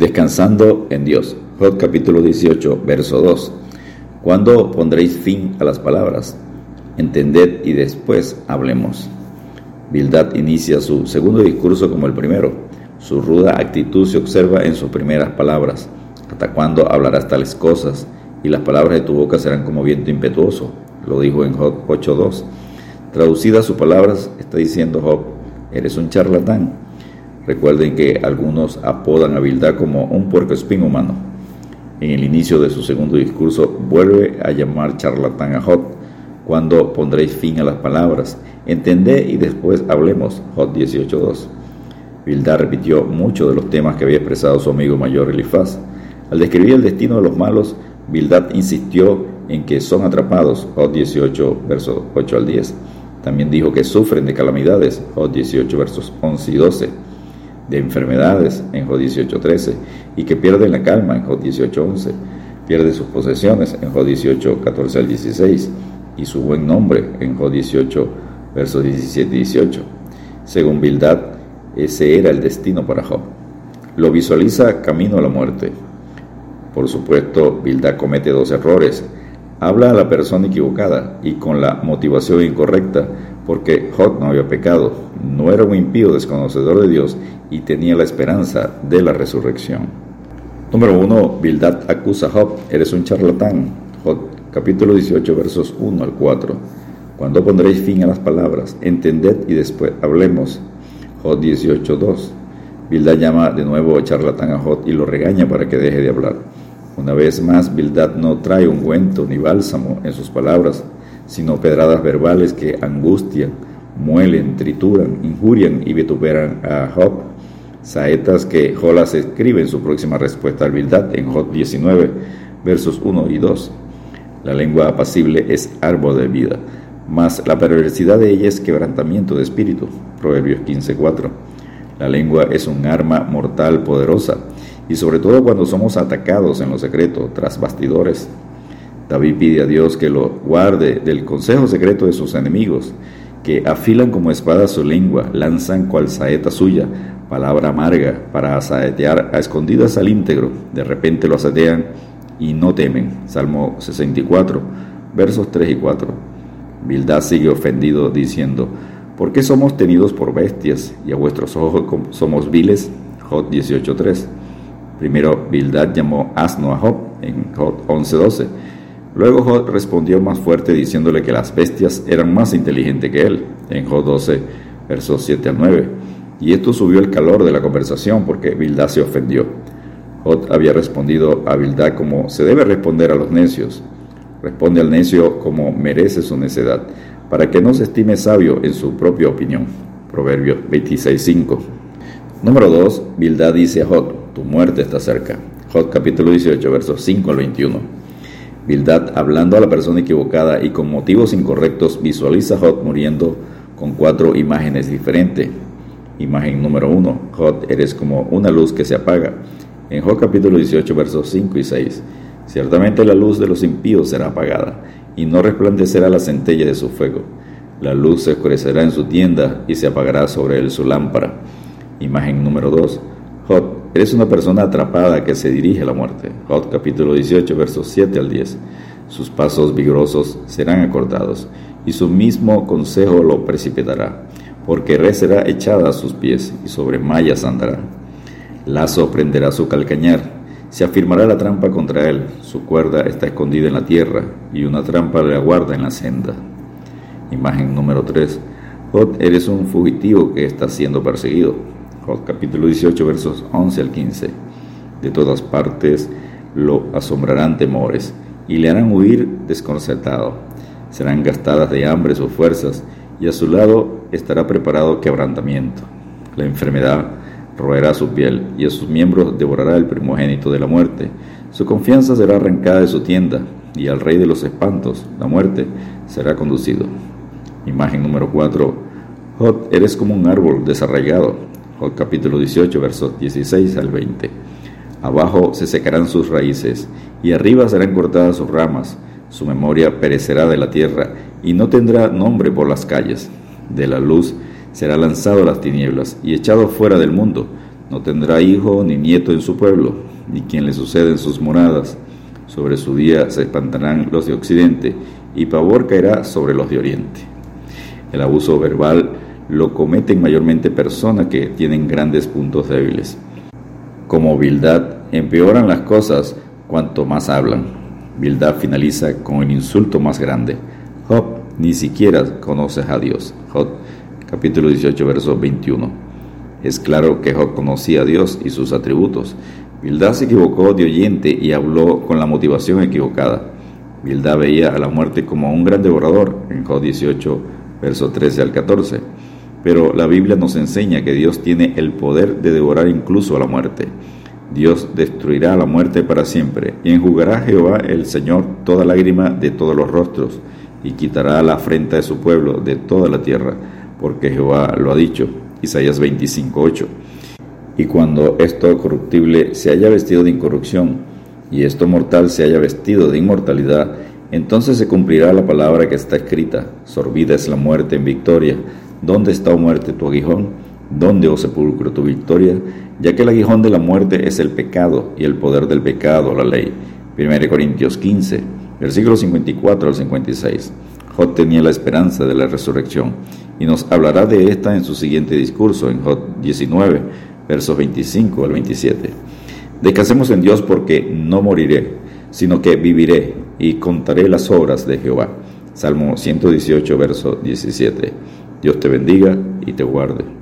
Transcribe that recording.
Descansando en Dios. Job capítulo 18, verso 2. ¿Cuándo pondréis fin a las palabras? Entended y después hablemos. Bildad inicia su segundo discurso como el primero. Su ruda actitud se observa en sus primeras palabras. ¿Hasta cuándo hablarás tales cosas? Y las palabras de tu boca serán como viento impetuoso. Lo dijo en Job 8.2. Traducida sus palabras, está diciendo Job, eres un charlatán Recuerden que algunos apodan a Bildad como un puercoespín humano. En el inicio de su segundo discurso vuelve a llamar charlatán a Jod, cuando pondréis fin a las palabras. Entendé y después hablemos. Jod 18.2. Bildad repitió muchos de los temas que había expresado su amigo mayor Elifaz. Al describir el destino de los malos, Bildad insistió en que son atrapados, Jod 18, versos 8 al 10. También dijo que sufren de calamidades, Jod 18, versos 11 y 12 de enfermedades en Job 18.13 y que pierde la calma en Job 18.11, pierde sus posesiones en Job 18.14 al 16 y su buen nombre en Job 18 versos 17 y 18. Según Bildad, ese era el destino para Job. Lo visualiza camino a la muerte. Por supuesto, Bildad comete dos errores. Habla a la persona equivocada y con la motivación incorrecta porque Job no había pecado, no era un impío desconocedor de Dios y tenía la esperanza de la resurrección. Número 1. Bildad acusa a Job, eres un charlatán. Job capítulo 18 versos 1 al 4. Cuando pondréis fin a las palabras, entended y después hablemos. Job 18 2. Bildad llama de nuevo charlatán a Job y lo regaña para que deje de hablar. Una vez más, Bildad no trae ungüento ni bálsamo en sus palabras, sino pedradas verbales que angustian, muelen, trituran, injurian y vituperan a Job. Saetas que Jolas escribe en su próxima respuesta al Bildad en Job 19, versos 1 y 2. La lengua apacible es árbol de vida, mas la perversidad de ella es quebrantamiento de espíritu. Proverbios 15:4. La lengua es un arma mortal poderosa, y sobre todo cuando somos atacados en lo secreto, tras bastidores. David pide a Dios que lo guarde del consejo secreto de sus enemigos, que afilan como espada su lengua, lanzan cual saeta suya, palabra amarga, para asaetear a escondidas al íntegro. De repente lo asatean y no temen. Salmo 64, versos 3 y 4. Bildad sigue ofendido diciendo, ¿por qué somos tenidos por bestias y a vuestros ojos somos viles? Job 18.3. Primero Bildad llamó asno a Job en Job 11.12 Luego Job respondió más fuerte diciéndole que las bestias eran más inteligentes que él, en Job 12, versos 7 al 9. Y esto subió el calor de la conversación porque Bildad se ofendió. Job había respondido a Bildad como se debe responder a los necios. Responde al necio como merece su necedad, para que no se estime sabio en su propia opinión. Proverbios 26.5. Número 2. Bildad dice a Job, tu muerte está cerca. Job capítulo 18, versos 5 al 21. Bildad, hablando a la persona equivocada y con motivos incorrectos, visualiza a Jod muriendo con cuatro imágenes diferentes. Imagen número uno, Jod, eres como una luz que se apaga. En Jod capítulo 18, versos 5 y 6. Ciertamente la luz de los impíos será apagada, y no resplandecerá la centella de su fuego. La luz se oscurecerá en su tienda y se apagará sobre él su lámpara. Imagen número 2. Jod, Eres una persona atrapada que se dirige a la muerte. Job capítulo 18, versos 7 al 10. Sus pasos vigorosos serán acortados, y su mismo consejo lo precipitará, porque red será echada a sus pies, y sobre mallas andará. Lazo prenderá su calcañar, se afirmará la trampa contra él, su cuerda está escondida en la tierra, y una trampa le aguarda en la senda. Imagen número 3. Job, eres un fugitivo que está siendo perseguido capítulo 18 versos 11 al 15. De todas partes lo asombrarán temores y le harán huir desconcertado. Serán gastadas de hambre sus fuerzas y a su lado estará preparado quebrantamiento. La enfermedad roerá su piel y a sus miembros devorará el primogénito de la muerte. Su confianza será arrancada de su tienda y al rey de los espantos, la muerte, será conducido. Imagen número 4. Jod, eres como un árbol desarraigado capítulo 18, versos 16 al 20. Abajo se secarán sus raíces, y arriba serán cortadas sus ramas. Su memoria perecerá de la tierra, y no tendrá nombre por las calles. De la luz será lanzado a las tinieblas, y echado fuera del mundo. No tendrá hijo ni nieto en su pueblo, ni quien le suceda en sus moradas. Sobre su día se espantarán los de occidente, y pavor caerá sobre los de oriente. El abuso verbal lo cometen mayormente personas que tienen grandes puntos débiles. Como Bildad, empeoran las cosas cuanto más hablan. Bildad finaliza con el insulto más grande. Job, ni siquiera conoces a Dios. Job, capítulo 18, verso 21. Es claro que Job conocía a Dios y sus atributos. Bildad se equivocó de oyente y habló con la motivación equivocada. Bildad veía a la muerte como un gran devorador en Job 18, verso 13 al 14. Pero la Biblia nos enseña que Dios tiene el poder de devorar incluso a la muerte. Dios destruirá la muerte para siempre, y enjugará Jehová el Señor toda lágrima de todos los rostros, y quitará la afrenta de su pueblo de toda la tierra, porque Jehová lo ha dicho. Isaías 25:8. Y cuando esto corruptible se haya vestido de incorrupción, y esto mortal se haya vestido de inmortalidad, entonces se cumplirá la palabra que está escrita, sorbida es la muerte en victoria, ¿Dónde está, oh muerte, tu aguijón? ¿Dónde, oh sepulcro, tu victoria? Ya que el aguijón de la muerte es el pecado y el poder del pecado, la ley. 1 Corintios 15, versículo 54 al 56. Jod tenía la esperanza de la resurrección y nos hablará de esta en su siguiente discurso, en Jod 19, versos 25 al 27. Descansemos en Dios porque no moriré, sino que viviré y contaré las obras de Jehová. Salmo 118, verso 17. Dios te bendiga y te guarde.